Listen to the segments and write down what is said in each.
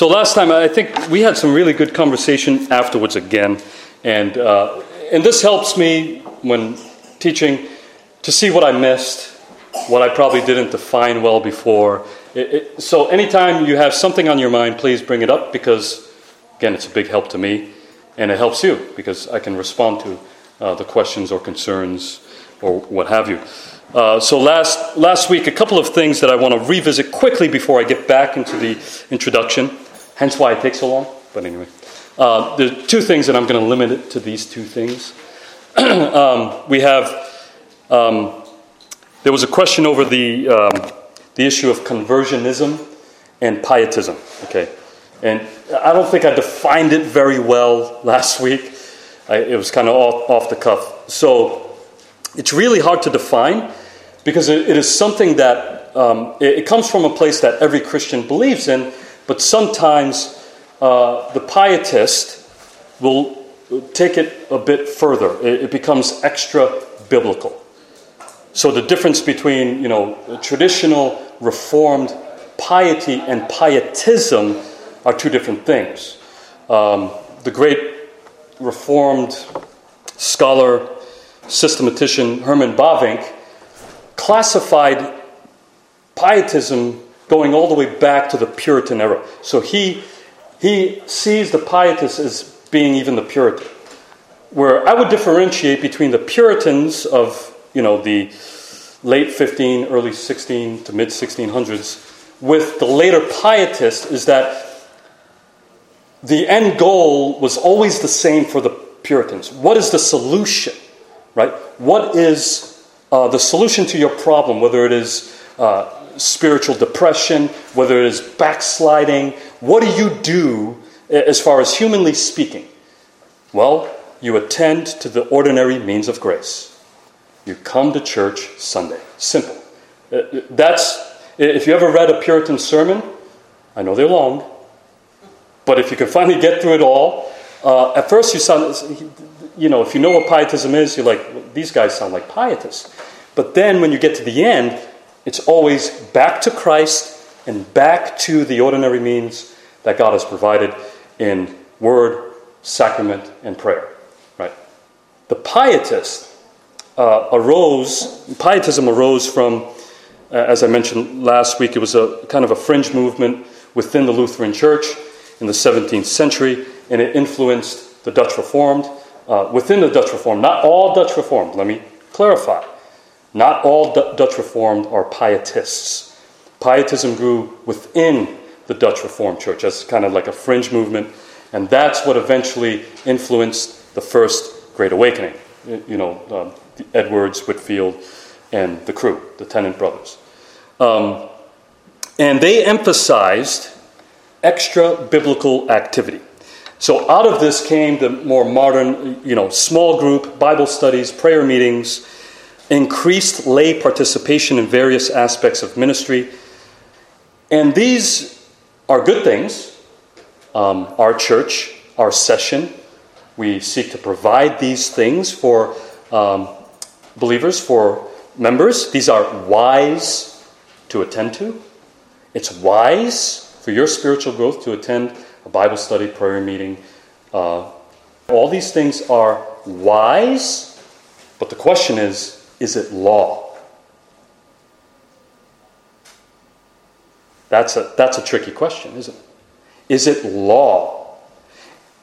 So last time, I think we had some really good conversation afterwards again, and uh, and this helps me when teaching to see what I missed, what I probably didn't define well before. It, it, so anytime you have something on your mind, please bring it up because, again, it's a big help to me, and it helps you because I can respond to uh, the questions or concerns or what have you. Uh, so last last week, a couple of things that I want to revisit quickly before I get back into the introduction. Hence why it takes so long. But anyway, uh, there are two things, and I'm going to limit it to these two things. um, we have um, there was a question over the um, the issue of conversionism and pietism. Okay, and I don't think I defined it very well last week. I, it was kind of off, off the cuff. So it's really hard to define because it, it is something that um, it, it, comes from a place that every Christian believes in, but sometimes uh, the pietist will take it a bit further. It, it, becomes extra biblical. So the difference between you know traditional Reformed piety and pietism are two different things. Um, the great Reformed scholar, systematician Herman Bavinck classified pietism going all the way back to the Puritan era. So he, he sees the pietists as being even the Puritan. Where I would differentiate between the Puritans of you know the late 15, early 16 to mid 1600s with the later pietists is that the end goal was always the same for the Puritans. What is the solution? Right? What is uh, the solution to your problem, whether it is uh, spiritual depression, whether it is backsliding, what do you do as far as humanly speaking? Well, you attend to the ordinary means of grace. You come to church Sunday. Simple. Uh, that's, if you ever read a Puritan sermon, I know they're long, but if you can finally get through it all, uh, at first you sound, you know, if you know what pietism is, you're like, these guys sound like pietists. But then when you get to the end, it's always back to Christ and back to the ordinary means that God has provided in word, sacrament, and prayer. Right? The pietist uh, arose, pietism arose from, uh, as I mentioned last week, it was a kind of a fringe movement within the Lutheran Church in the 17th century, and it influenced the Dutch Reformed. Uh, within the Dutch Reformed, not all Dutch Reformed, let me clarify. Not all D- Dutch Reformed are pietists. Pietism grew within the Dutch Reformed Church as kind of like a fringe movement, and that's what eventually influenced the first Great Awakening. You know, um, Edwards, Whitefield, and the crew, the Tennent brothers. Um, and they emphasized extra biblical activity. So out of this came the more modern, you know, small group Bible studies, prayer meetings, increased lay participation in various aspects of ministry. And these are good things. Um, our church, our session, we seek to provide these things for um, believers, for members. These are wise to attend to. It's wise for your spiritual growth to attend a Bible study, prayer meeting. Uh, all these things are wise, but the question is is it law? That's a, that's a tricky question, isn't it? Is it law?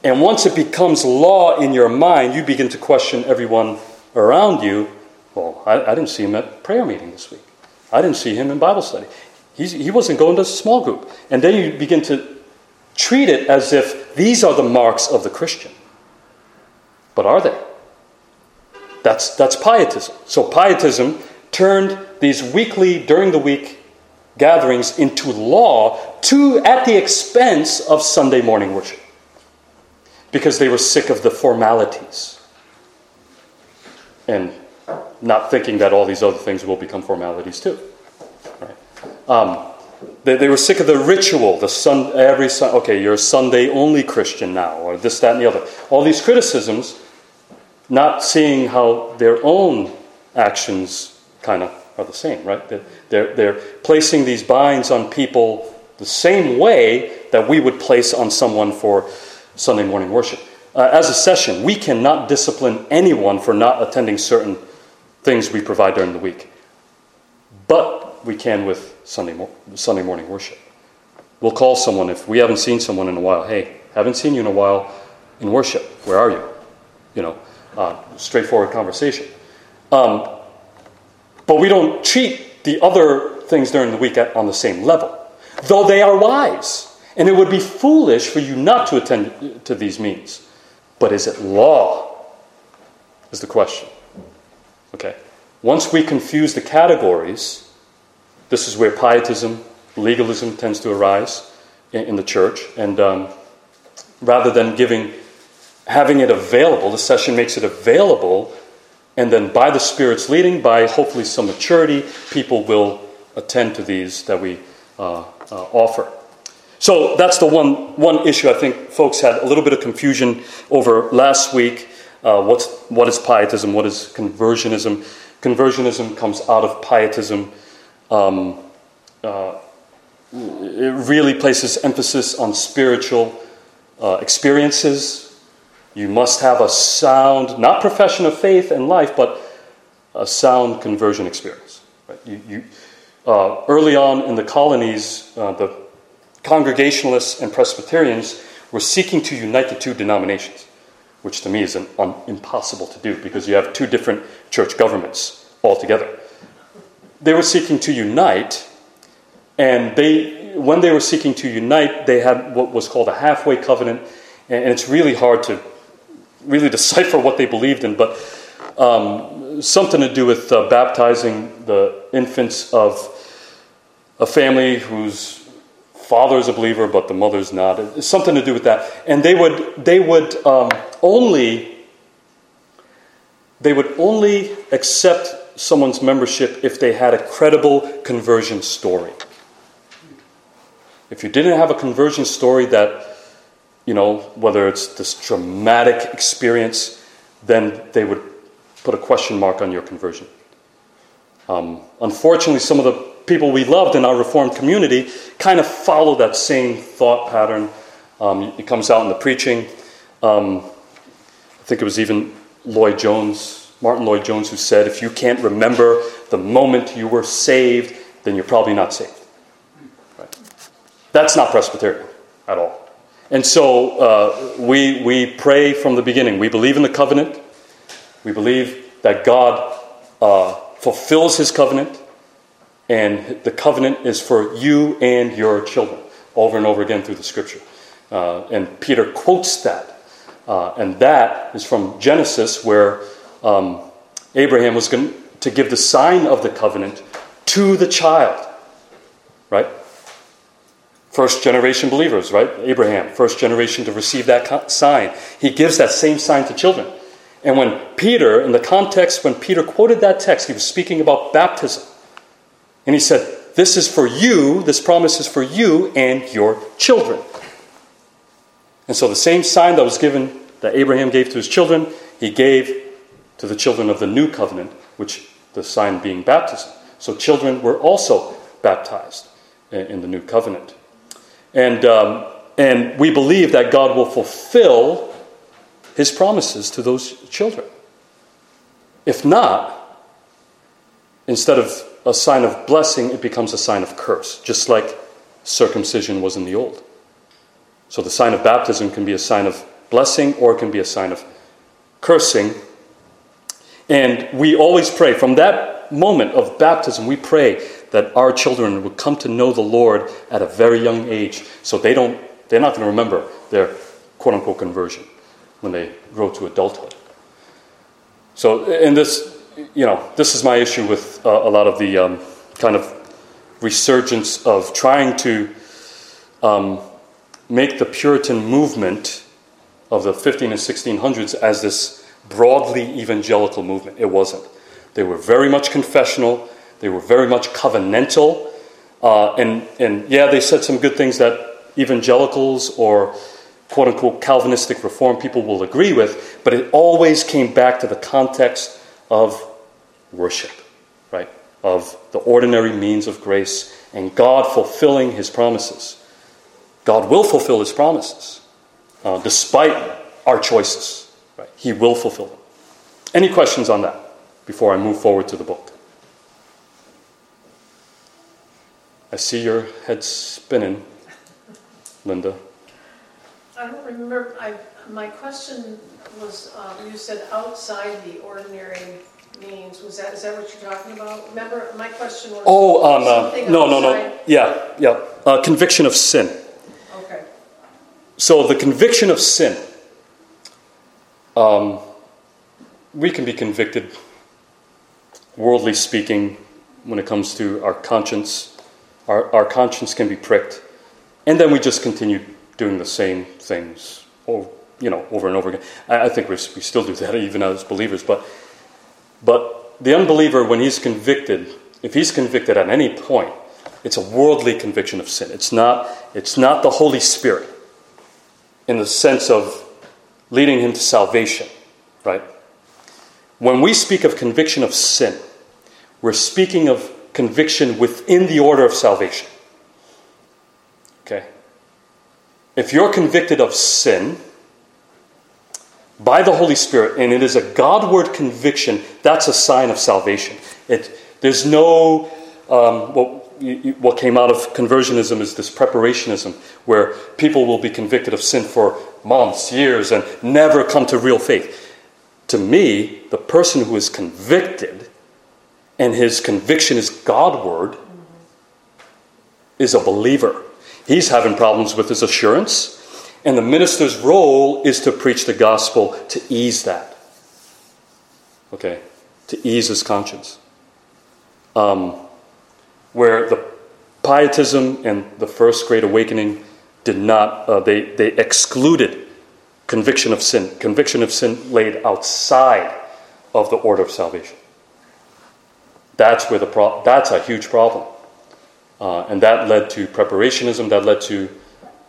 And once it becomes law in your mind, you begin to question everyone around you. Well, I, I didn't see him at prayer meeting this week. I didn't see him in Bible study. He's, he wasn't going to a small group. And then you begin to treat it as if these are the marks of the Christian. But are they? That's, that's pietism. So pietism turned these weekly, during the week gatherings into law to at the expense of Sunday morning worship. Because they were sick of the formalities. And not thinking that all these other things will become formalities too. Right? Um, they, they, were sick of the ritual, the sun, every sun, okay, you're a Sunday only Christian now, or this, that, and the other. All these criticisms not seeing how their own actions kind of are the same, right? They're, they're placing these binds on people the same way that we would place on someone for Sunday morning worship. Uh, as a session, we cannot discipline anyone for not attending certain things we provide during the week. But we can with Sunday, mo- Sunday morning worship. We'll call someone if we haven't seen someone in a while. Hey, haven't seen you in a while in worship. Where are you? You know, uh, straightforward conversation. Um, but we don't treat the other things during the week on the same level, though they are wise. And it would be foolish for you not to attend to these means. But is it law? Is the question. Okay. Once we confuse the categories, this is where pietism, legalism tends to arise in, in the church. And um, rather than giving, having it available, the session makes it available, and then by the Spirit's leading, by hopefully some maturity, people will attend to these that we uh, uh, offer. So that's the one, one issue I think folks had a little bit of confusion over last week. Uh, what's, what is pietism? What is conversionism? Conversionism comes out of pietism. Um, uh, it really places emphasis on spiritual uh, experiences. You must have a sound, not profession of faith and life, but a sound conversion experience. Right? You, you, uh, early on in the colonies, uh, the Congregationalists and Presbyterians were seeking to unite the two denominations, which to me is an, impossible to do because you have two different church governments altogether. They were seeking to unite, and they, when they were seeking to unite, they had what was called a halfway covenant, and it's really hard to really decipher what they believed in, but um, something to do with uh, baptizing the infants of a family whose father is a believer, but the mother's not. It's something to do with that. And they would, they would um, only they would only accept someone's membership if they had a credible conversion story. If you didn't have a conversion story that, you know, whether it's this dramatic experience, then they would put a question mark on your conversion. Um, unfortunately, some of the people we loved in our Reformed community kind of follow that same thought pattern. Um, it comes out in the preaching. Um, I think it was even Lloyd Jones, Martin Lloyd-Jones, who said, If you can't remember the moment you were saved, then you're probably not saved. Right? That's not Presbyterian at all. And so uh, we, we pray from the beginning. We believe in the covenant. We believe that God uh, fulfills his covenant and the covenant is for you and your children, over and over again through the scripture. Uh, and Peter quotes that. Uh, and that is from Genesis, where um, Abraham was going to give the sign of the covenant to the child. Right? First generation believers, right? Abraham, first generation to receive that sign. He gives that same sign to children. And when Peter, in the context, when Peter quoted that text, he was speaking about baptism. And he said, This is for you, this promise is for you and your children. And so the same sign that was given, that Abraham gave to his children, he gave to the children of the new covenant, which the sign being baptism. So children were also baptized uh, in the new covenant. And, um, and we believe that God will fulfill his promises to those children. If not, instead of a sign of blessing, it becomes a sign of curse, just like circumcision was in the old. So the sign of baptism can be a sign of blessing or it can be a sign of cursing. And we always pray from that moment of baptism, we pray that our children would come to know the Lord at a very young age so they don't they're not going to remember their quote unquote conversion when they grow to adulthood. So in this you know, this is my issue with uh, a lot of the um, kind of resurgence of trying to um, make the Puritan movement of the 15 and 1600s as this broadly evangelical movement. It wasn't. They were very much confessional, they were very much covenantal, uh, and, and yeah, they said some good things that evangelicals or quote unquote Calvinistic reform people will agree with, but it always came back to the context of worship, right? Of the ordinary means of grace and God fulfilling his promises. God will fulfill his promises uh, despite our choices. Right? He will fulfill them. Any questions on that before I move forward to the book? I see your head spinning, Linda. I don't remember, I, my question was, um, you said outside the ordinary means, was that, is that what you're talking about? Remember, my question was. Oh, um, uh, no, no, no. Yeah, yeah. Uh, conviction of sin. Okay, So the conviction of sin, um, we can be convicted, worldly speaking, when it comes to our conscience. Our, our conscience can be pricked, and then we just continue doing the same things, or you know, over and over again. I, I think we we still do that even as believers, but but the unbeliever, when he's convicted, if he's convicted at any point, it's a worldly conviction of sin. It's not, it's not the Holy Spirit in the sense of leading him to salvation, right? When we speak of conviction of sin, we're speaking of conviction within the order of salvation. Okay? If you're convicted of sin by the Holy Spirit and it is a Godward conviction, that's a sign of salvation. It, there's no, um, what, what came out of conversionism is this preparationism, where people will be convicted of sin for months, years, and never come to real faith. To me, the person who is convicted and his conviction is Godward is a believer. He's having problems with his assurance, and the minister's role is to preach the gospel to ease that. Okay? To ease his conscience. Um, where the pietism and the First Great Awakening did not, uh, they, they excluded conviction of sin. Conviction of sin laid outside of the order of salvation. That's where the pro- that's a huge problem. Uh, and that led to preparationism, that led to,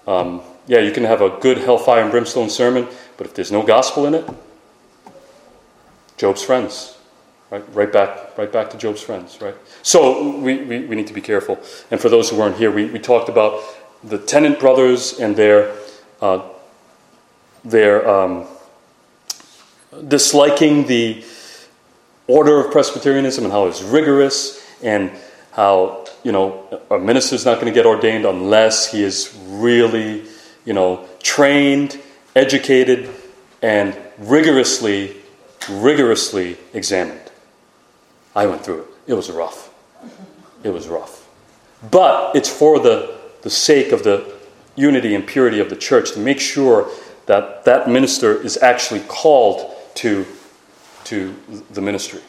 um, yeah, you can have a good hellfire and brimstone sermon, but if there's no gospel in it, Job's friends, right? Right back, right back to Job's friends, right? So we, we, we need to be careful. And for those who weren't here, we, we talked about the Tennent brothers and their, uh, their um, disliking the order of Presbyterianism and how it's rigorous and how you know a minister's not going to get ordained unless he is really you know trained, educated, and rigorously rigorously examined. I went through it. It was rough. It was rough. But it's for the, the sake of the unity and purity of the church to make sure that that minister is actually called to, to the ministry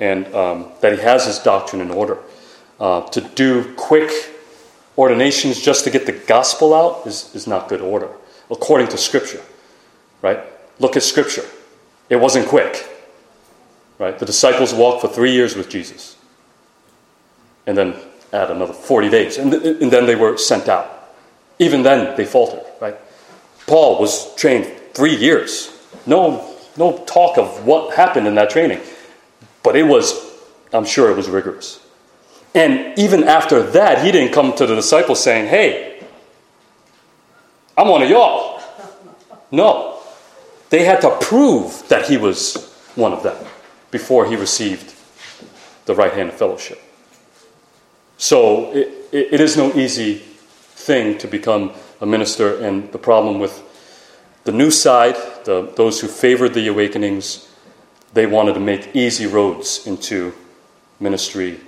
and um, that he has his doctrine in order. Uh, to do quick ordinations just to get the gospel out is, is not good order, according to Scripture. Right? Look at Scripture. It wasn't quick. Right? The disciples walked for three years with Jesus. And then add another 40 days. And, th- and then they were sent out. Even then, they faltered. Right? Paul was trained three years. No, no talk of what happened in that training. But it was, I'm sure it was rigorous. And even after that, he didn't come to the disciples saying, Hey, I'm one of y'all. No. They had to prove that he was one of them before he received the right hand of fellowship. So it, it, it is no easy thing to become a minister, and the problem with the new side, the, those who favored the awakenings, they wanted to make easy roads into ministry,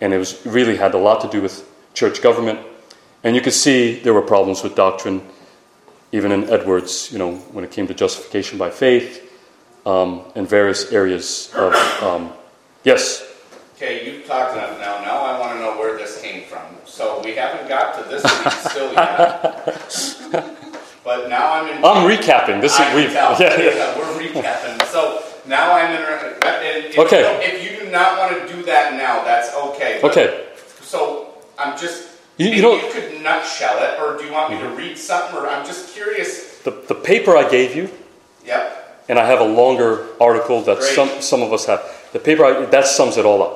and it was really had a lot to do with church government. And you could see there were problems with doctrine, even in Edwards, you know, when it came to justification by faith, um, and various areas of. Um, yes, Okay, you've talked enough now. Now I want to know where this came from. So we haven't got to this week still yet. But now I'm in. I'm recapping. This is we've tell. yeah, yeah. We're recapping. So now I'm in. If, Okay. You if you do not want to do that now, that's okay. But- Okay. So I'm just. You- you don't- you could nutshell it, or do you want me to mm-hmm. read something? Or I'm just curious. The, the paper I gave you, Yep. and I have a longer article that Great. some some of us have. The paper I, that sums it all up.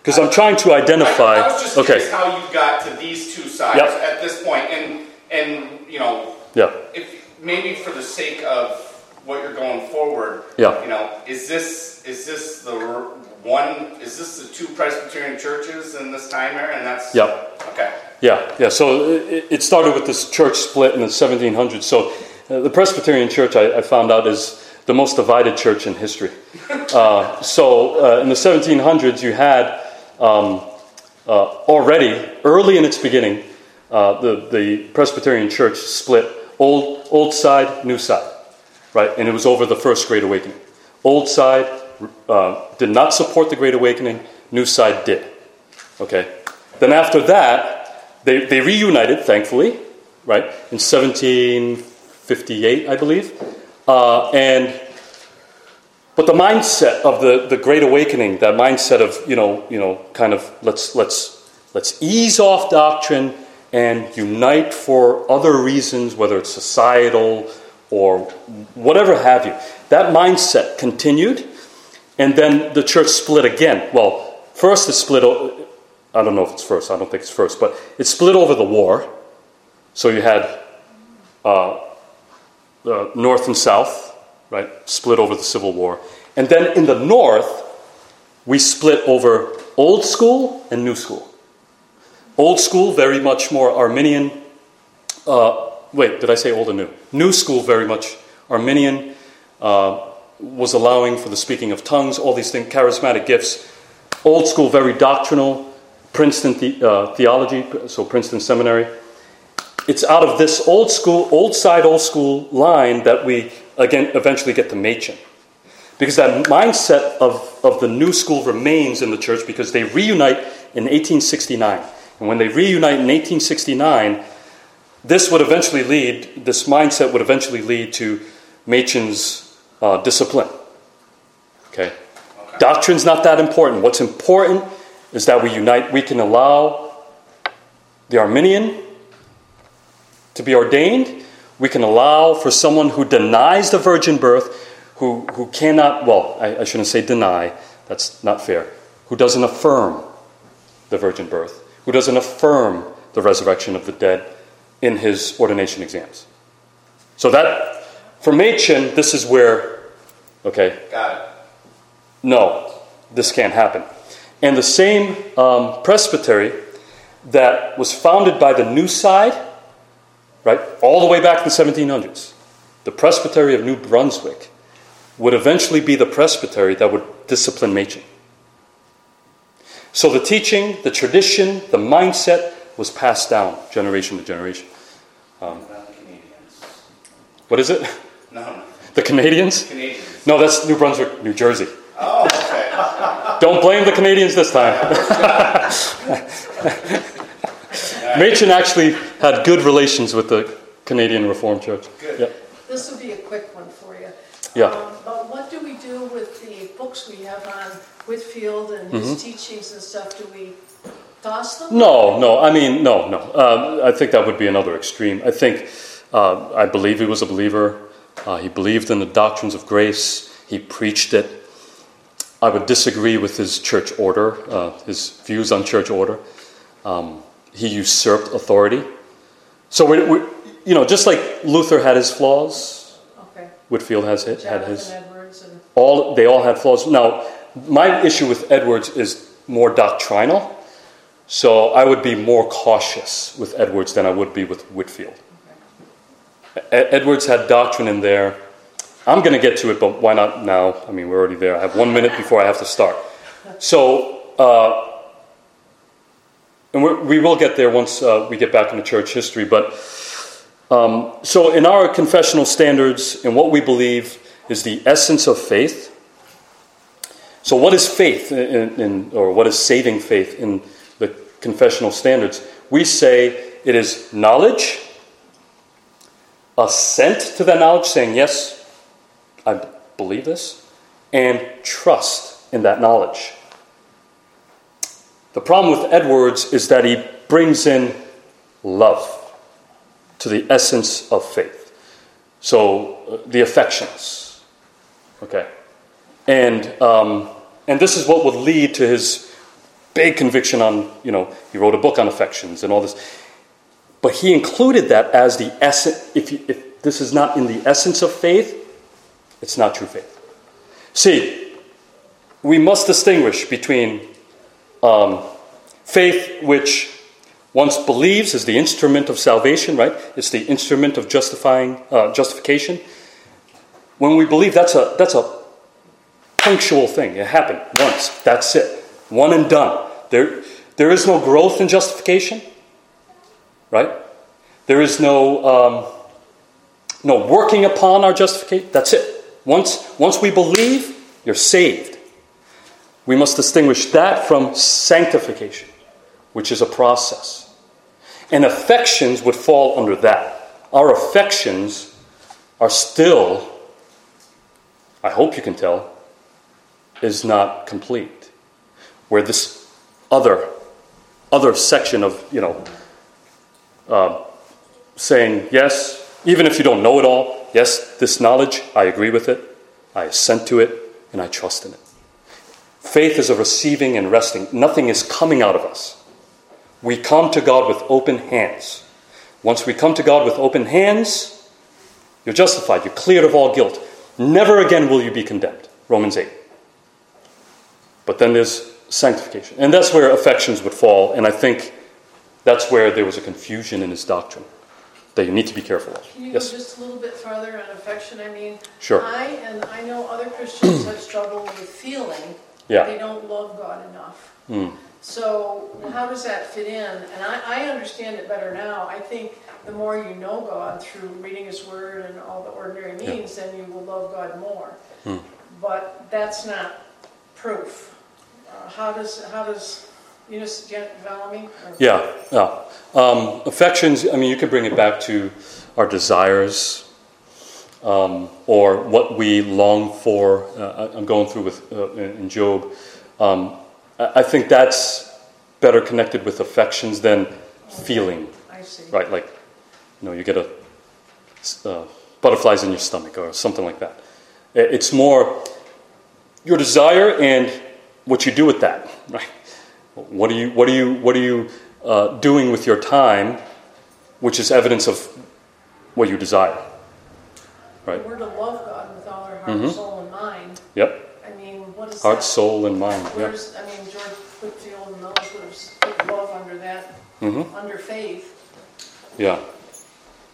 Because I'm trying to I, identify. I was just okay. curious how you got to these two sides Yep. at this point, and and you know, Yeah. if maybe for the sake of what you're going forward, Yeah. you know, is this is this the one? Is this the two Presbyterian churches in this time era? And that's Yeah. Okay. Yeah, yeah. So it, it started with this church split in the 1700s. So uh, the Presbyterian Church, I, I found out, is the most divided church in history. Uh, so uh, in the 1700s, you had um, uh, already, early in its beginning, uh, the, the Presbyterian Church split old, old side, new side, right? And it was over the First Great Awakening. Old side uh, did not support the Great Awakening, new side did. Okay? Then after that, they, they reunited, thankfully, right, in 1758, I believe. Uh, and but the mindset of the, the Great Awakening, that mindset of, you know, you know, kind of let's let's let's ease off doctrine and unite for other reasons, whether it's societal or whatever have you. That mindset continued, and then the church split again. Well, first it split. I don't know if it's first. I don't think it's first, but it split over the war. So you had uh, the north and south, right? Split over the Civil War, and then in the north, we split over old school and new school. Old school, very much more Arminian. Uh, wait, did I say old or new? New school, very much Arminian, uh, was allowing for the speaking of tongues, all these things, charismatic gifts. Old school, very doctrinal, Princeton the, uh, theology, so Princeton Seminary. It's out of this old school, old side, old school line that we again eventually get to Machen. Because that mindset of, of the new school remains in the church because they reunite in 1869. And when they reunite in 1869, this would eventually lead, this mindset would eventually lead to Machen's uh, discipline. Okay? Okay. Doctrine's not that important. What's important is that we unite, we can allow the Arminian to be ordained. We can allow for someone who denies the virgin birth, who, who cannot, well, I, I shouldn't say deny, that's not fair, who doesn't affirm the virgin birth, who doesn't affirm the resurrection of the dead in his ordination exams. So that, for Machen, this is where, okay, no, this can't happen. And the same um, presbytery that was founded by the New Side, right, all the way back in the 1700s, the Presbytery of New Brunswick, would eventually be the presbytery that would discipline Machen. So the teaching, the tradition, the mindset was passed down generation to generation. Not the Canadians. What is it? No, no. The Canadians? Canadians. No, that's New Brunswick, New Jersey. Oh, okay. Don't blame the Canadians this time. Machen actually had good relations with the Canadian Reformed Church. Good. Yep. This will be a quick one for you. Yeah. Um, But what do we do with the books we have on Whitefield and his Mm-hmm. teachings and stuff? Do we toss them? No, no. I mean, no, no. Um, I think that would be another extreme. I think, uh, I believe he was a believer. Uh, he believed in the doctrines of grace. He preached it. I would disagree with his church order, uh, his views on church order. Um, he usurped authority. So we, we, you know, just like Luther had his flaws, Okay. Whitefield has his, had his. Edwards All they all had flaws. Now, my issue with Edwards is more doctrinal. So I would be more cautious with Edwards than I would be with Whitefield. E- Edwards had doctrine in there. I'm going to get to it, but why not now? I mean, we're already there. I have one minute before I have to start. So, uh, and we're, we will get there once uh, we get back into church history. But um, so, in our confessional standards and what we believe is the essence of faith. So, what is faith, in, in, or what is saving faith in the confessional standards? We say it is knowledge, assent to that knowledge, saying, Yes, I believe this, and trust in that knowledge. The problem with Edwards is that he brings in love to the essence of faith. So, uh, the affections. Okay. And, um, and this is what would lead to his big conviction on, you know, he wrote a book on affections and all this. But he included that as the essence. If, if this is not in the essence of faith, it's not true faith. See, we must distinguish between um, faith which once believes is the instrument of salvation, right? It's the instrument of justifying uh, justification. When we believe, that's a that's a punctual thing. It happened once. That's it. One and done. There, there is no growth in justification, right? There is no um, no working upon our justification. That's it. Once once we believe, you're saved. We must distinguish that from sanctification, which is a process. And affections would fall under that. Our affections are still, I hope you can tell, is not complete. Where this other, other section of, you know, uh, saying, yes, even if you don't know it all, yes, this knowledge, I agree with it, I assent to it, and I trust in it. Faith is a receiving and resting. Nothing is coming out of us we come to God with open hands. Once we come to God with open hands, you're justified, you're cleared of all guilt. Never again will you be condemned. Romans 8. But then there's sanctification. And that's where affections would fall, and I think that's where there was a confusion in his doctrine that you need to be careful of. Can you yes? go just a little bit farther on affection? I mean, Sure. I and I know other Christians have struggled with feeling Yeah. they don't love God enough. Mm. So how does that fit in? And I, I understand it better now. I think the more you know God through reading His Word and all the ordinary means, then you will love God more. Hmm. But that's not proof. Uh, how does how does you just get follow me? Yeah, yeah. Um, affections, I mean, you can bring it back to our desires um, or what we long for. Uh, I'm going through with uh, in Job. Um, I I think that's better connected with affections than feeling, I see. right? Like, you know, you get a uh, butterflies in your stomach or something like that. It's more your desire and what you do with that, right? What are you, what are you, what are you uh, doing with your time, which is evidence of what you desire, right? We're to love God with all our heart, Mhm. soul, and mind. Yep. I mean, what is Heart, that? soul, and mind. Yep. I mean, George Whitefield and those would have put love under that, hmm under faith. Yeah.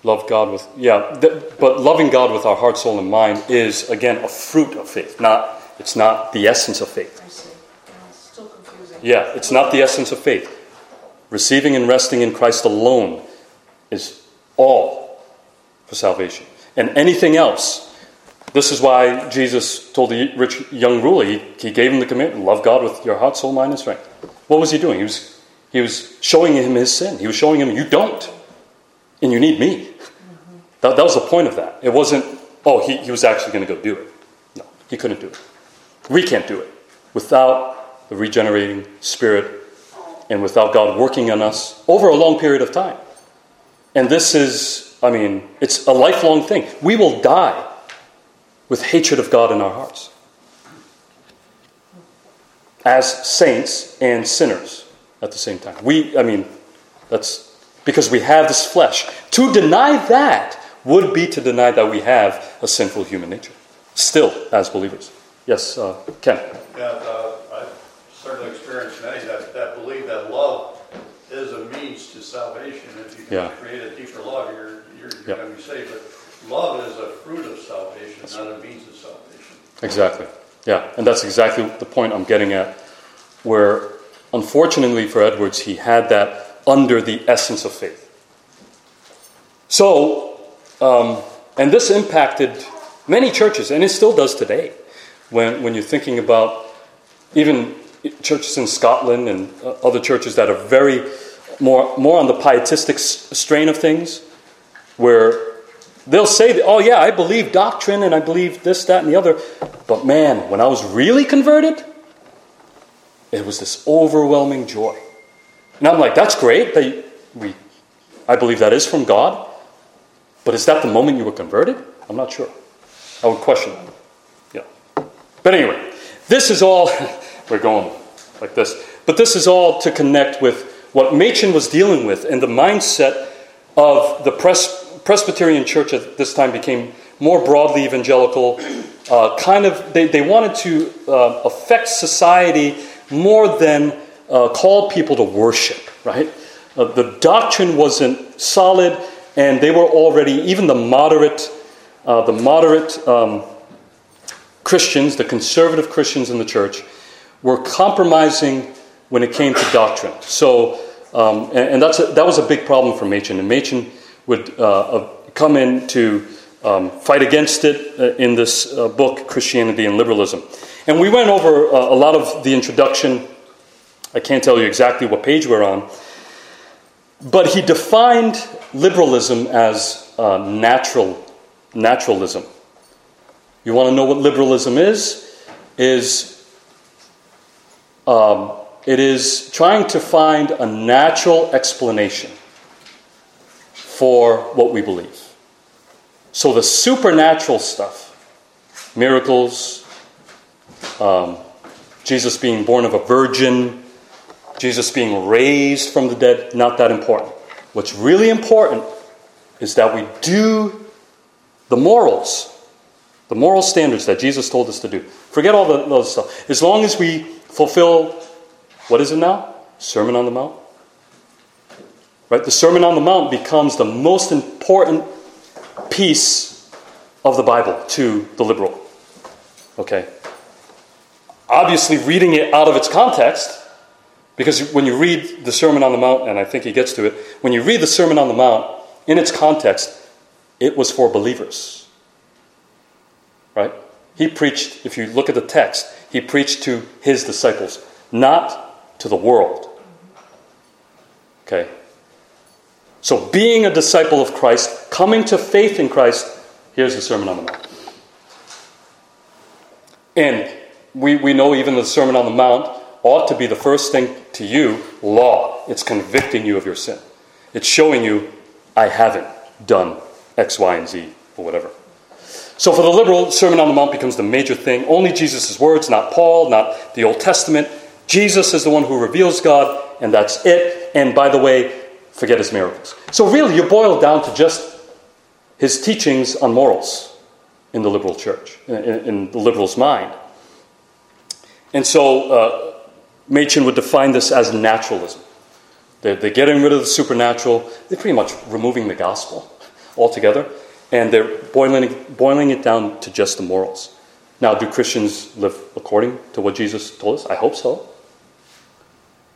Love God with, yeah. th- but loving God with our heart, soul, and mind is, again, a fruit of faith. Not, it's not the essence of faith. I see. Yeah, it's still confusing. Yeah, it's not the essence of faith. Receiving and resting in Christ alone is all for salvation. And anything else, this is why Jesus told the rich young ruler, he, he gave him the commandment love God with your heart, soul, mind, and strength. What was he doing? He was, he was showing him his sin. He was showing him, you don't, and you need me. That, that was the point of that. It wasn't, oh, he, he was actually going to go do it. No, he couldn't do it. We can't do it without the regenerating spirit and without God working on us over a long period of time. And this is, I mean, it's a lifelong thing. We will die with hatred of God in our hearts as saints and sinners at the same time. We, I mean, that's because we have this flesh. To deny that would be to deny that we have a sinful human nature, still as believers. Yes, uh, Ken. Yeah, uh, I've certainly experienced many that, that believe that love is a means to salvation. If you can Yeah. create a deeper love, you're, you're, you're going to be saved. But love is a fruit of salvation, not a means of salvation. Exactly. Yeah, and that's exactly the point I'm getting at. Where, unfortunately for Edwards, he had that under the essence of faith. So, um, and this impacted many churches, and it still does today. When, when you're thinking about even churches in Scotland and uh, other churches that are very more, more on the pietistic strain of things, where they'll say, oh, yeah, I believe doctrine and I believe this, that, and the other. But man, when I was really converted, it was this overwhelming joy. And I'm like, that's great. That we, I believe that is from God. But is that the moment you were converted? I'm not sure. I would question that. Yeah. But anyway, this is all, we're going like this. But this is all to connect with what Machen was dealing with and the mindset of the Pres- Presbyterian Church at this time became more broadly evangelical. Uh, kind of, they, they wanted to uh, affect society more than uh, call people to worship, right? Uh, the doctrine wasn't solid, and they were already, even the moderate, uh, the moderate um, Christians, the conservative Christians in the church, were compromising when it came to doctrine. So, um, and, and, that's a, that was a big problem for Machen. And Machen would uh, uh, come in to um, fight against it uh, in this uh, book, Christianity and Liberalism. And we went over uh, a lot of the introduction. I can't tell you exactly what page we're on. But he defined liberalism as uh, natural, naturalism. You want to know what liberalism is? Is um, it is trying to find a natural explanation for what we believe. So the supernatural stuff, miracles, um, Jesus being born of a virgin, Jesus being raised from the dead, not that important. What's really important is that we do the morals, the moral standards that Jesus told us to do. Forget all the other stuff. As long as we fulfill, what is it now? Sermon on the Mount? Right? The Sermon on the Mount becomes the most important piece of the Bible to the liberal. Okay? Obviously, reading it out of its context, because when you read the Sermon on the Mount, and I think he gets to it, when you read the Sermon on the Mount in its context, it was for believers. Right? He preached, if you look at the text, he preached to his disciples, not to the world. Okay? So, being a disciple of Christ, coming to faith in Christ, here's the Sermon on the Mount. And we, we know even the Sermon on the Mount ought to be the first thing to you law. It's convicting you of your sin, it's showing you, I haven't done X, Y, and Z, or whatever. So, for the liberal, Sermon on the Mount becomes the major thing. Only Jesus' words, not Paul, not the Old Testament. Jesus is the one who reveals God, and that's it. And by the way, forget his miracles. So, really, you boil down to just his teachings on morals in the liberal church, in, in the liberal's mind. And so, uh, Machen would define this as naturalism. They're, they're getting rid of the supernatural, they're pretty much removing the gospel altogether, and they're boiling, boiling it down to just the morals. Now, do Christians live according to what Jesus told us? I hope so.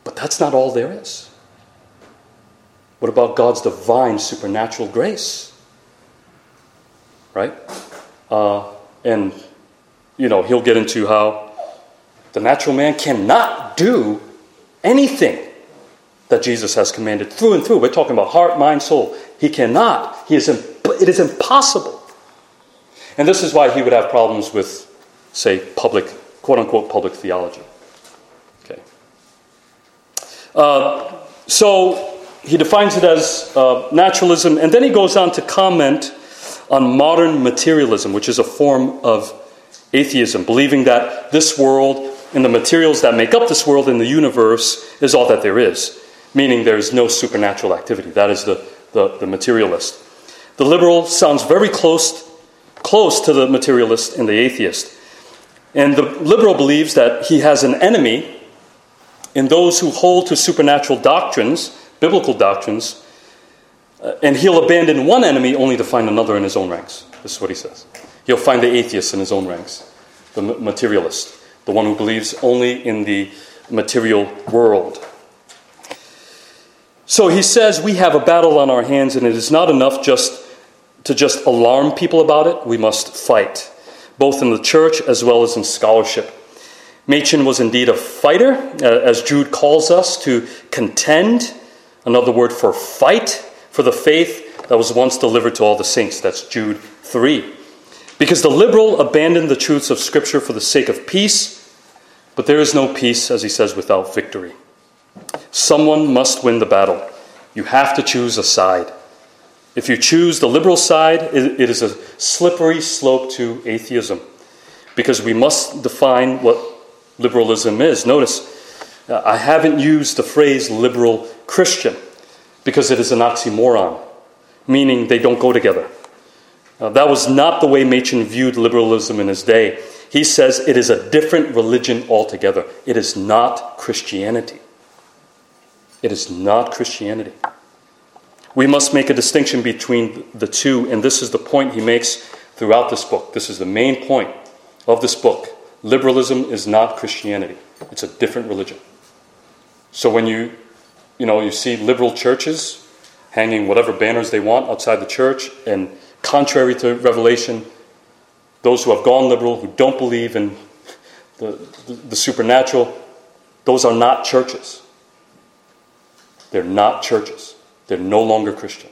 But that's not all there is. What about God's divine supernatural grace? Right? Uh, and, you know, he'll get into how the natural man cannot do anything that Jesus has commanded through and through. We're talking about heart, mind, soul. He cannot. He is imp- it is impossible. And this is why he would have problems with, say, public, quote unquote, public theology. Okay. Uh, so he defines it as uh, naturalism, and then he goes on to comment on modern materialism, which is a form of atheism, believing that this world and the materials that make up this world and the universe is all that there is, meaning there is no supernatural activity. That is the, the, the materialist. The liberal sounds very close, close to the materialist and the atheist. And the liberal believes that he has an enemy in those who hold to supernatural doctrines biblical doctrines, uh, and he'll abandon one enemy only to find another in his own ranks. This is what he says. He'll find the atheist in his own ranks, the materialist, the one who believes only in the material world. So he says we have a battle on our hands, and it is not enough just to just alarm people about it. We must fight, both in the church as well as in scholarship. Machen was indeed a fighter, uh, as Jude calls us to contend Another word for fight for the faith that was once delivered to all the saints. That's Jude 3. Because the liberal abandoned the truths of Scripture for the sake of peace, but there is no peace, as he says, without victory. Someone must win the battle. You have to choose a side. If you choose the liberal side, it is a slippery slope to atheism because we must define what liberalism is. Notice, uh, I haven't used the phrase liberal Christian because it is an oxymoron. meaning they don't go together. Uh, that was not the way Machen viewed liberalism in his day. He says it is a different religion altogether. It is not Christianity. It is not Christianity. We must make a distinction between the two, and this is the point he makes throughout this book. This is the main point of this book. Liberalism is not Christianity. It's a different religion. So when you, you know, you see liberal churches hanging whatever banners they want outside the church, and contrary to Revelation, those who have gone liberal, who don't believe in the, the, the supernatural, those are not churches. They're not churches. They're no longer Christian,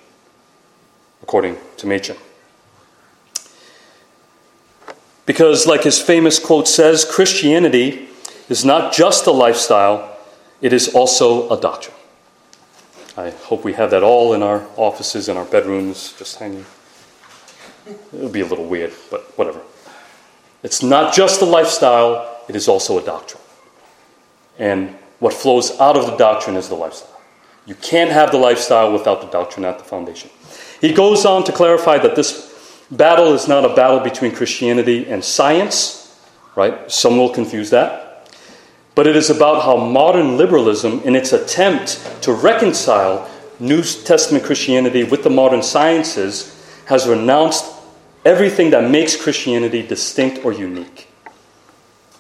according to Machen. Because, like his famous quote says, Christianity is not just a lifestyle, it is also a doctrine. I hope we have that all in our offices and our bedrooms, just hanging. It would be a little weird, but whatever. It's not just a lifestyle, it is also a doctrine. And what flows out of the doctrine is the lifestyle. You can't have the lifestyle without the doctrine at the foundation. He goes on to clarify that this battle is not a battle between Christianity and science, right? Some will confuse that. But it is about how modern liberalism, in its attempt to reconcile New Testament Christianity with the modern sciences, has renounced everything that makes Christianity distinct or unique.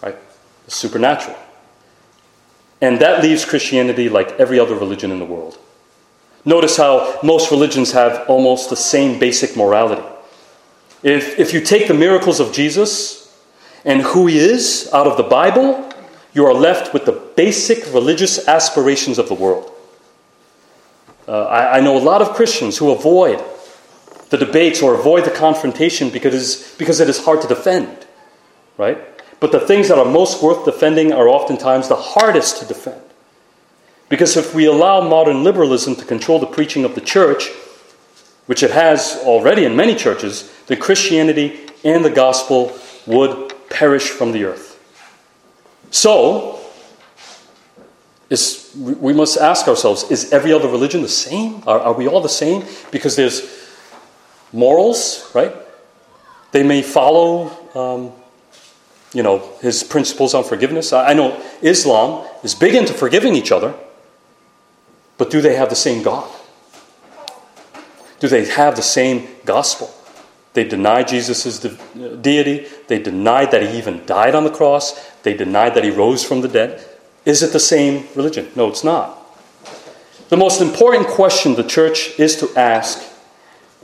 Right? The supernatural. And that leaves Christianity like every other religion in the world. Notice how most religions have almost the same basic morality. If, if you take the miracles of Jesus and who he is out of the Bible, you are left with the basic religious aspirations of the world. Uh, I, I know a lot of Christians who avoid the debates or avoid the confrontation because, because it is hard to defend, right? But the things that are most worth defending are oftentimes the hardest to defend. Because if we allow modern liberalism to control the preaching of the church, which it has already in many churches, then Christianity and the gospel would perish from the earth. So, is, we must ask ourselves is every other religion the same? Are, are we all the same? Because there's morals, right? They may follow, um, you know, his principles on forgiveness. I, know Islam is big into forgiving each other, but do they have the same God? Do they have the same gospel? They deny Jesus' de- deity. They deny that he even died on the cross. They deny that he rose from the dead. Is it the same religion? No, it's not. The most important question the church is to ask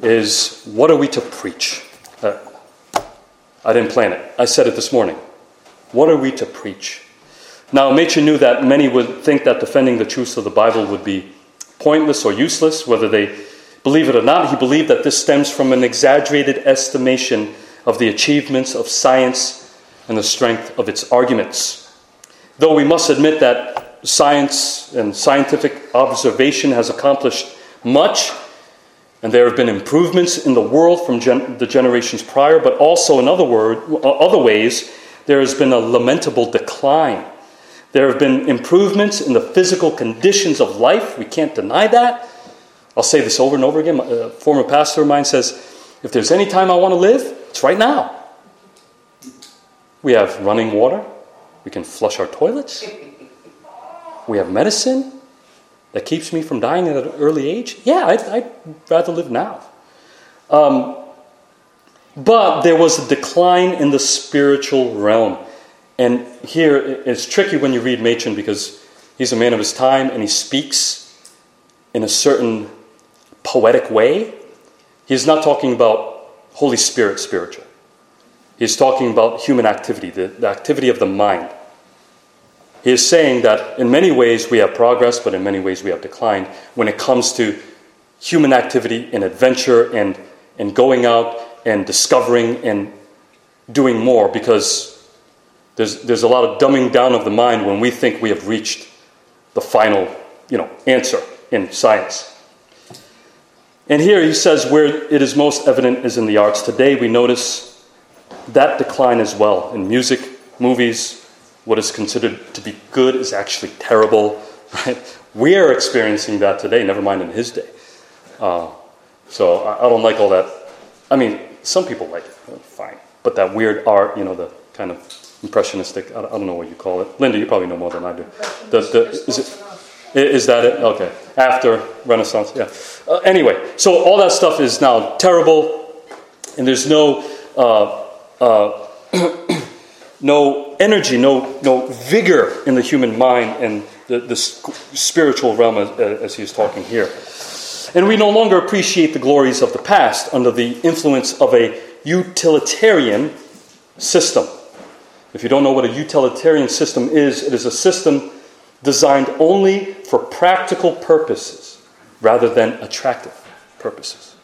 is what are we to preach? Uh, I didn't plan it. I said it this morning. What are we to preach? Now, Machen knew that many would think that defending the truths of the Bible would be pointless or useless, whether they believe it or not. He believed that this stems from an exaggerated estimation of the achievements of science and the strength of its arguments. Though we must admit that science and scientific observation has accomplished much, and there have been improvements in the world from gen- the generations prior, but also in other, word, uh, other ways, there has been a lamentable decline. There have been improvements in the physical conditions of life. We can't deny that. I'll say this over and over again. A former pastor of mine says, if there's any time I want to live, it's right now. We have running water. We can flush our toilets. We have medicine that keeps me from dying at an early age. Yeah, I'd, I'd rather live now. Um, but there was a decline in the spiritual realm. And here it's tricky when you read Machen because he's a man of his time and he speaks in a certain poetic way. He's not talking about Holy Spirit spiritual. He's talking about human activity, the, the activity of the mind. He is saying that in many ways we have progress, but in many ways we have declined when it comes to human activity and adventure and, and going out and discovering and doing more because there's, there's a lot of dumbing down of the mind when we think we have reached the final you know, answer in science. And here he says where it is most evident is in the arts. Today we notice that decline as well in music, movies. What is considered to be good is actually terrible. Right? We are experiencing that today, never mind in his day. Uh, So I, I don't like all that. I mean, some people like it, fine. But that weird art, you know, the kind of impressionistic, I, I don't know what you call it. Linda, you probably know more than I do. The, the, is, it, is that it? Okay. After Renaissance, yeah. Uh, anyway, so all that stuff is now terrible, and there's no. Uh, uh, no energy, no, no vigor in the human mind and the, the spiritual realm as, uh, as he is talking here. And we no longer appreciate the glories of the past under the influence of a utilitarian system. If you don't know what a utilitarian system is, it is a system designed only for practical purposes rather than attractive purposes.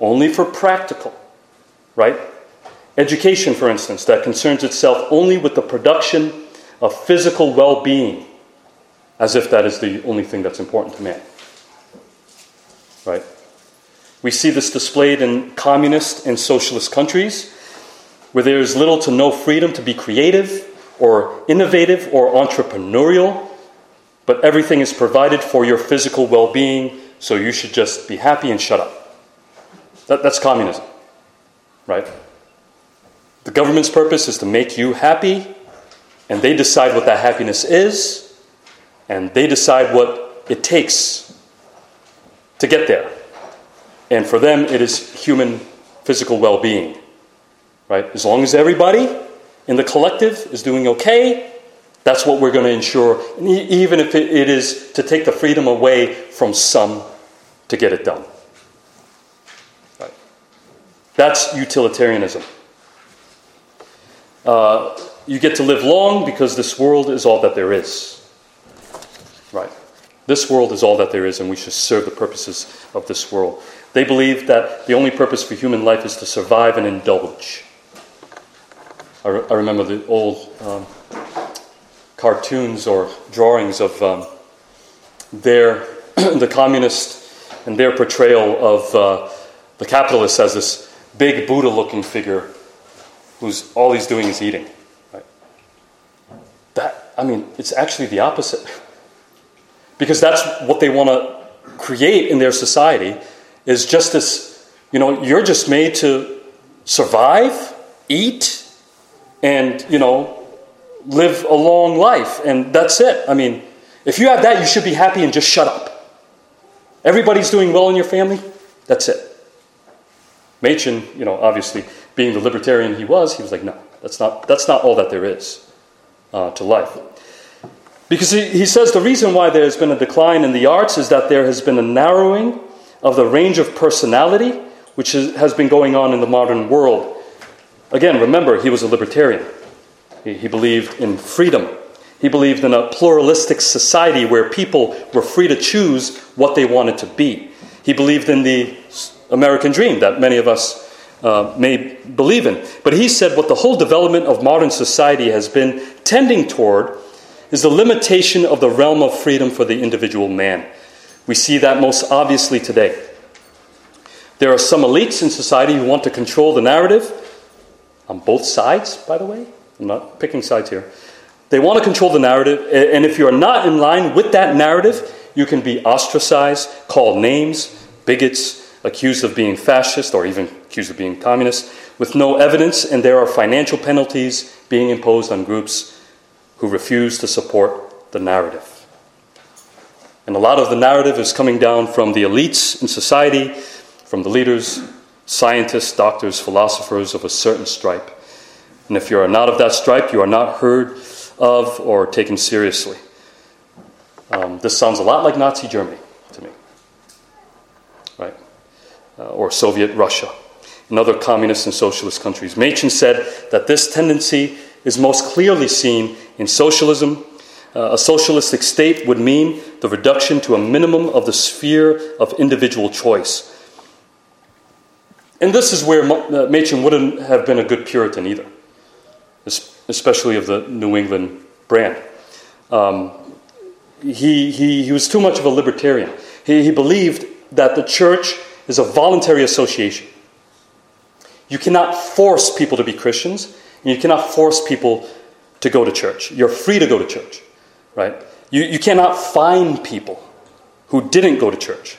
Only for practical, right? Education, for instance, that concerns itself only with the production of physical well being, as if that is the only thing that's important to man. Right? We see this displayed in communist and socialist countries, where there is little to no freedom to be creative or innovative or entrepreneurial, but everything is provided for your physical well being, so you should just be happy and shut up. That, that's communism, right? The government's purpose is to make you happy, and they decide what that happiness is, and they decide what it takes to get there. And for them, it is human physical well being. Right? As long as everybody in the collective is doing okay, that's what we're going to ensure, even if it is to take the freedom away from some to get it done. Right? That's utilitarianism. Uh, you get to live long because this world is all that there is. Right. This world is all that there is, and we should serve the purposes of this world. They believe that the only purpose for human life is to survive and indulge. I, re- I remember the old um, cartoons or drawings of um, their the communist and their portrayal of uh, the capitalist as this big Buddha-looking figure who's all he's doing is eating. Right? That, I mean, it's actually the opposite. because that's what they want to create in their society is just this, you know, you're just made to survive, eat, and, you know, live a long life. And that's it. I mean, if you have that, you should be happy and just shut up. Everybody's doing well in your family, that's it. Machen, you know, obviously being the libertarian he was, he was like, no, that's not, that's not all that there is uh, to life. Because he, he says the reason why there's been a decline in the arts is that there has been a narrowing of the range of personality which is, has been going on in the modern world. Again, remember, he was a libertarian. He, he believed in freedom. He believed in a pluralistic society where people were free to choose what they wanted to be. He believed in the American dream that many of us uh, may believe in. But he said what the whole development of modern society has been tending toward is the limitation of the realm of freedom for the individual man. We see that most obviously today. There are some elites in society who want to control the narrative, on both sides, by the way. I'm not picking sides here. They want to control the narrative, and if you're not in line with that narrative, you can be ostracized, called names, bigots, accused of being fascist or even accused of being communist with no evidence, and there are financial penalties being imposed on groups who refuse to support the narrative. And a lot of the narrative is coming down from the elites in society, from the leaders, scientists, doctors, philosophers of a certain stripe. And if you are not of that stripe, you are not heard of or taken seriously. Um, this sounds a lot like Nazi Germany to me. Right? uh, or Soviet Russia, and other communist and socialist countries. Machen said that this tendency is most clearly seen in socialism. Uh, a socialistic state would mean the reduction to a minimum of the sphere of individual choice. And this is where uh, Machen wouldn't have been a good Puritan either, especially of the New England brand. Um, he, he, he was too much of a libertarian. He, he believed that the church is a voluntary association. You cannot force people to be Christians, and you cannot force people to go to church. You're free to go to church, right? You, you cannot find people who didn't go to church.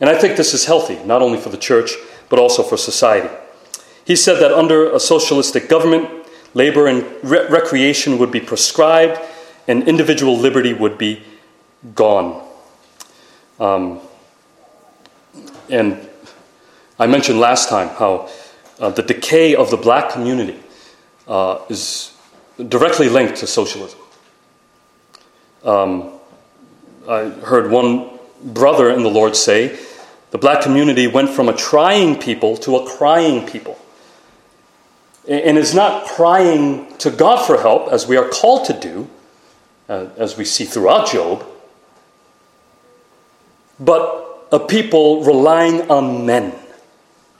And I think this is healthy, not only for the church, but also for society. He said that under a socialistic government, labor and re- recreation would be prescribed and individual liberty would be gone. Um, and I mentioned last time how uh, the decay of the black community uh, is directly linked to socialism. Um, I heard one brother in the Lord say the black community went from a trying people to a crying people. And is not crying to God for help, as we are called to do, uh, as we see throughout Job, but a people relying on men,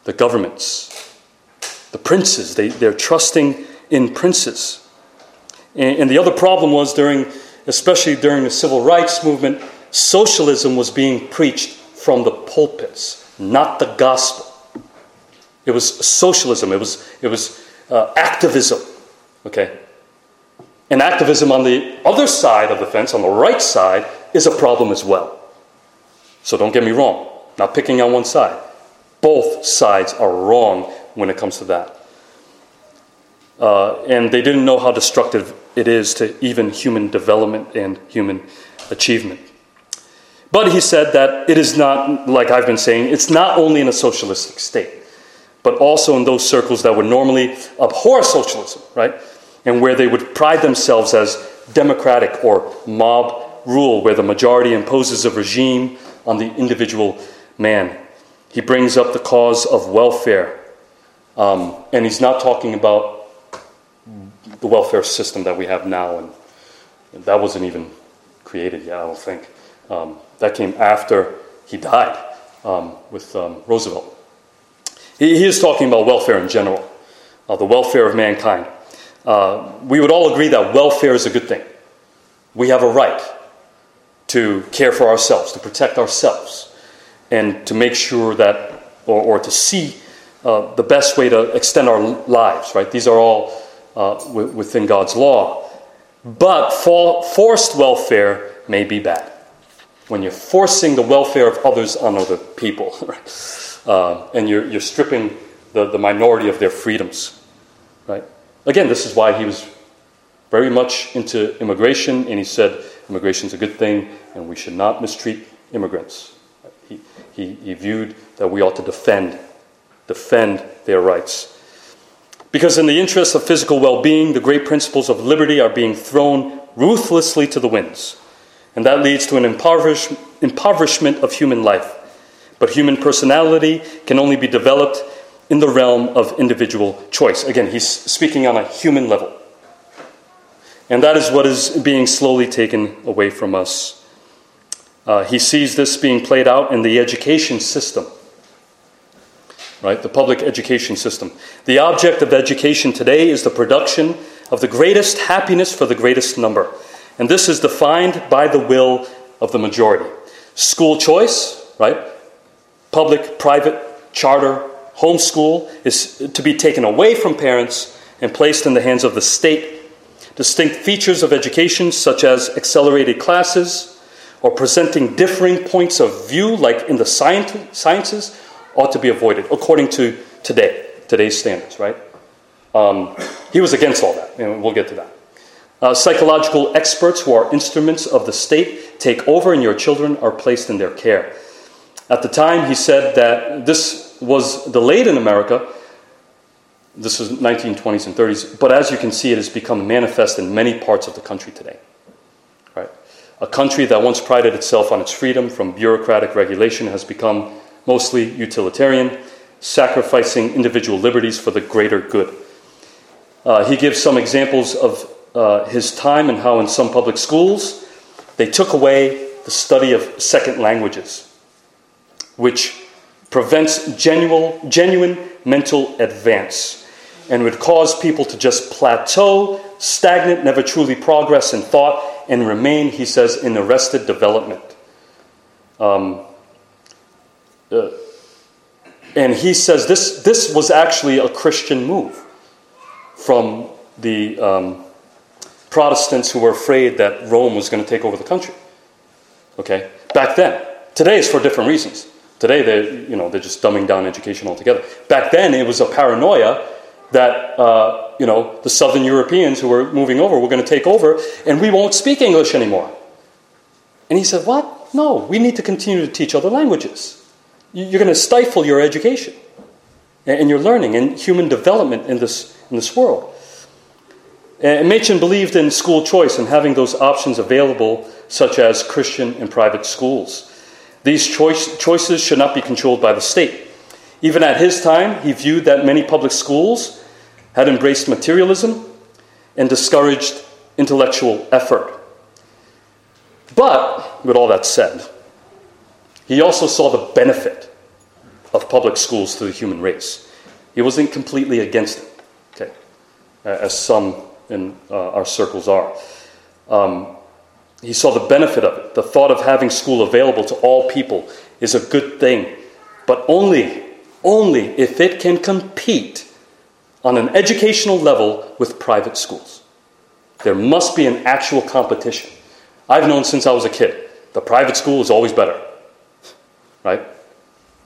the governments, the princes. They, they're trusting in princes. And, and the other problem was during, especially during the civil rights movement, socialism was being preached from the pulpits, not the gospel. It was socialism, it was, it was uh, activism. Okay? And activism on the other side of the fence, on the right side, is a problem as well. So don't get me wrong, not picking on one side. Both sides are wrong when it comes to that. Uh, and they didn't know how destructive it is to even human development and human achievement. But he said that it is not, like I've been saying, it's not only in a socialistic state, but also in those circles that would normally abhor socialism, right? And where they would pride themselves as democratic or mob rule, where the majority imposes a regime on the individual man. He brings up the cause of welfare, um, and he's not talking about the welfare system that we have now, and that wasn't even created yet, I don't think. Um, that came after he died um, with um, Roosevelt. He, he, is talking about welfare in general, uh, the welfare of mankind. Uh, we would all agree that welfare is a good thing. We have a right to care for ourselves, to protect ourselves, and to make sure that, or, or to see uh, the best way to extend our lives, right? These are all uh, w- within God's law. But for, forced welfare may be bad when you're forcing the welfare of others on other people, uh, and you're, you're stripping the, the minority of their freedoms, right? Again, this is why he was very much into immigration, and he said immigration is a good thing, and we should not mistreat immigrants. He, he, he viewed that we ought to defend, defend their rights. Because in the interest of physical well-being, the great principles of liberty are being thrown ruthlessly to the winds. And that leads to an impoverish, impoverishment of human life. But human personality can only be developed in the realm of individual choice. Again, he's speaking on a human level. And that is what is being slowly taken away from us. Uh, he sees this being played out in the education system, right? The public education system. The object of education today is the production of the greatest happiness for the greatest number. And this is defined by the will of the majority. School choice, right? Public, private, charter, homeschool is to be taken away from parents and placed in the hands of the state. Distinct features of education, such as accelerated classes or presenting differing points of view, like in the sciences, ought to be avoided according to today, today's standards, right? Um, he was against all that, and we'll get to that. Uh, psychological experts who are instruments of the state take over and your children are placed in their care. At the time, he said that this was delayed in America. This is 1920s and 30s, but as you can see, it has become manifest in many parts of the country today. Right? A country that once prided itself on its freedom from bureaucratic regulation has become mostly utilitarian, sacrificing individual liberties for the greater good. Uh, he gives some examples of uh, his time and how in some public schools they took away the study of second languages, which prevents genuine, genuine mental advance and would cause people to just plateau, stagnant, never truly progress in thought, and remain, he says, in arrested development. Um, uh, and he says this, this was actually a Christian move from the um, Protestants who were afraid that Rome was going to take over the country. Okay? Back then. Today is for different reasons. Today, they you know they're just dumbing down education altogether. Back then, it was a paranoia that uh, you know the Southern Europeans who were moving over were going to take over, and we won't speak English anymore. And he said, "What? No, we need to continue to teach other languages. You're going to stifle your education and your learning and human development in this in this world." And Machen believed in school choice and having those options available, such as Christian and private schools. These choice, choices should not be controlled by the state. Even at his time, he viewed that many public schools had embraced materialism and discouraged intellectual effort. But, with all that said, he also saw the benefit of public schools to the human race. He wasn't completely against it, okay, as some in uh, our circles are. Um, he saw the benefit of it. The thought of having school available to all people is a good thing, but only, only if it can compete on an educational level with private schools. There must be an actual competition. I've known since I was a kid, the private school is always better, right?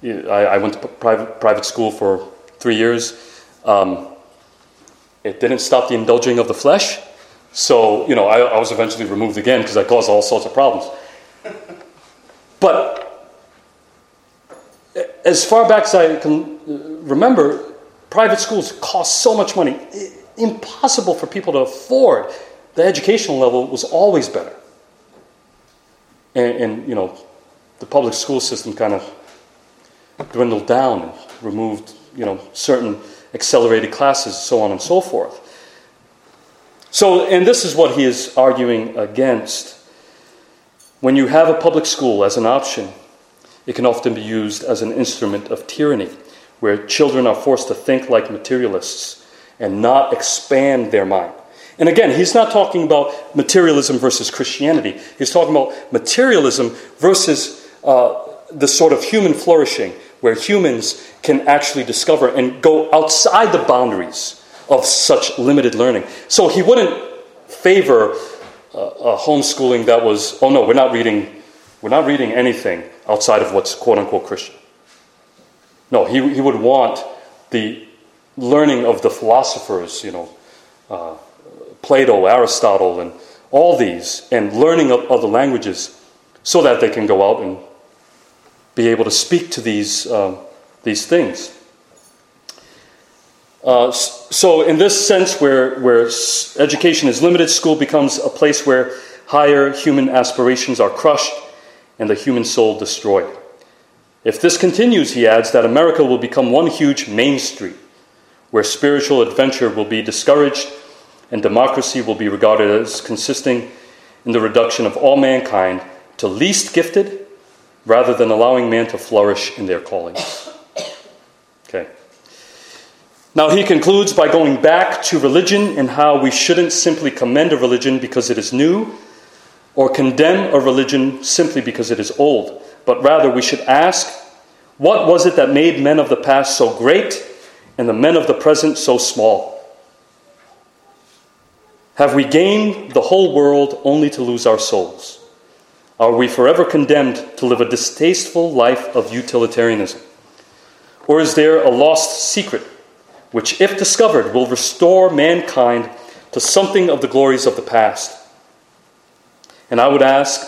I, went to private, private school for three years. Um, it didn't stop the indulging of the flesh. So, you know, I, I was eventually removed again because I caused all sorts of problems. But as far back as I can remember, private schools cost so much money, impossible for people to afford. The educational level was always better. And, and you know, the public school system kind of dwindled down and removed, you know, certain accelerated classes, so on and so forth. So, and this is what he is arguing against. When you have a public school as an option, it can often be used as an instrument of tyranny, where children are forced to think like materialists and not expand their mind. And again, he's not talking about materialism versus Christianity. He's talking about materialism versus uh, the sort of human flourishing where humans can actually discover and go outside the boundaries of such limited learning. So he wouldn't favor uh, a homeschooling that was, oh no, we're not reading, we're not reading anything outside of what's quote unquote Christian. No, he, he would want the learning of the philosophers, you know, uh, Plato, Aristotle, and all these, and learning of other languages so that they can go out and be able to speak to these, um, these things. Uh, so, in this sense, where, where education is limited, school becomes a place where higher human aspirations are crushed and the human soul destroyed. If this continues, he adds, that America will become one huge main street where spiritual adventure will be discouraged and democracy will be regarded as consisting in the reduction of all mankind to least gifted rather than allowing man to flourish in their callings. Okay. Now he concludes by going back to religion and how we shouldn't simply commend a religion because it is new or condemn a religion simply because it is old, but rather we should ask, what was it that made men of the past so great and the men of the present so small? Have we gained the whole world only to lose our souls? Are we forever condemned to live a distasteful life of utilitarianism? Or is there a lost secret which, if discovered, will restore mankind to something of the glories of the past? And I would ask,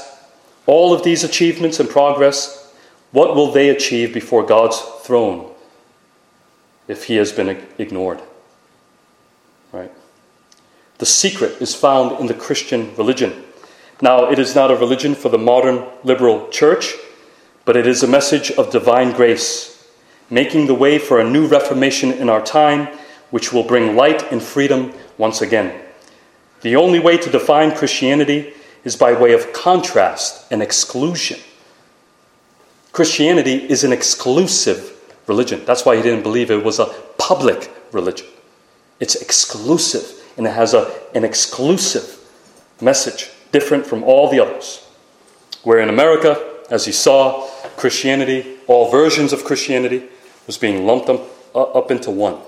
all of these achievements and progress, what will they achieve before God's throne if he has been ignored? Right? The secret is found in the Christian religion. Now, it is not a religion for the modern liberal church, but it is a message of divine grace, making the way for a new reformation in our time, which will bring light and freedom once again. The only way to define Christianity is by way of contrast and exclusion. Christianity is an exclusive religion. That's why he didn't believe it was a public religion. It's exclusive, and it has a, an exclusive message different from all the others. Where in America, as he saw, Christianity, all versions of Christianity, was being lumped up, uh, up into one.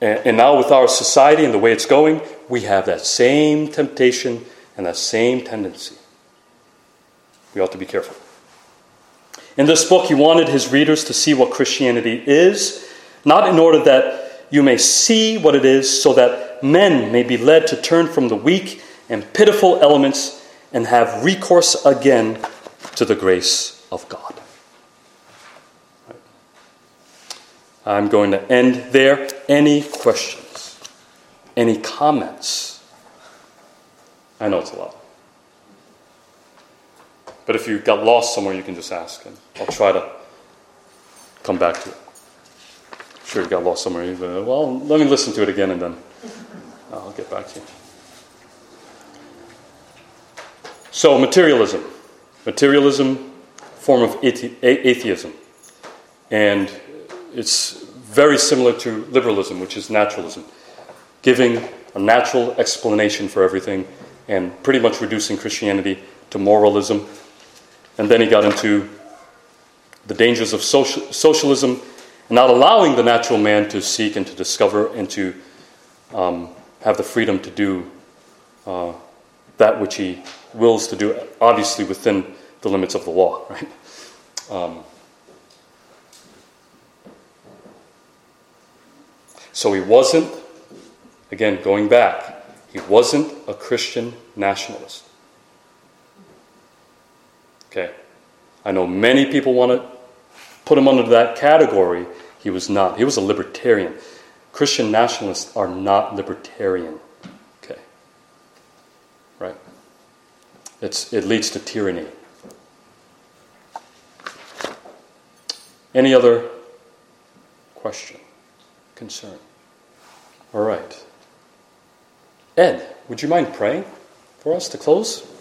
And now, with our society and the way it's going, we have that same temptation and that same tendency. We ought to be careful. In this book, he wanted his readers to see what Christianity is, not in order that you may see what it is, so that men may be led to turn from the weak and pitiful elements and have recourse again to the grace of God. I'm going to end there. Any questions? Any comments? I know it's a lot. But if you got lost somewhere, you can just ask, and I'll try to come back to it. I'm Sure, you got lost somewhere. Go, well, let me listen to it again, and then I'll get back to you. So, materialism. Materialism, form of atheism. And it's very similar to liberalism, which is naturalism, giving a natural explanation for everything and pretty much reducing Christianity to moralism. And then he got into the dangers of social, socialism and not allowing the natural man to seek and to discover and to um, have the freedom to do uh, that which he wills to do, obviously within the limits of the law, right? Um, so he wasn't, again, going back, he wasn't a Christian nationalist. Okay. I know many people want to put him under that category. He was not. He was a libertarian. Christian nationalists are not libertarian. Okay. Right. It's, it leads to tyranny. Any other question, concern? All right. Ed, would you mind praying for us to close?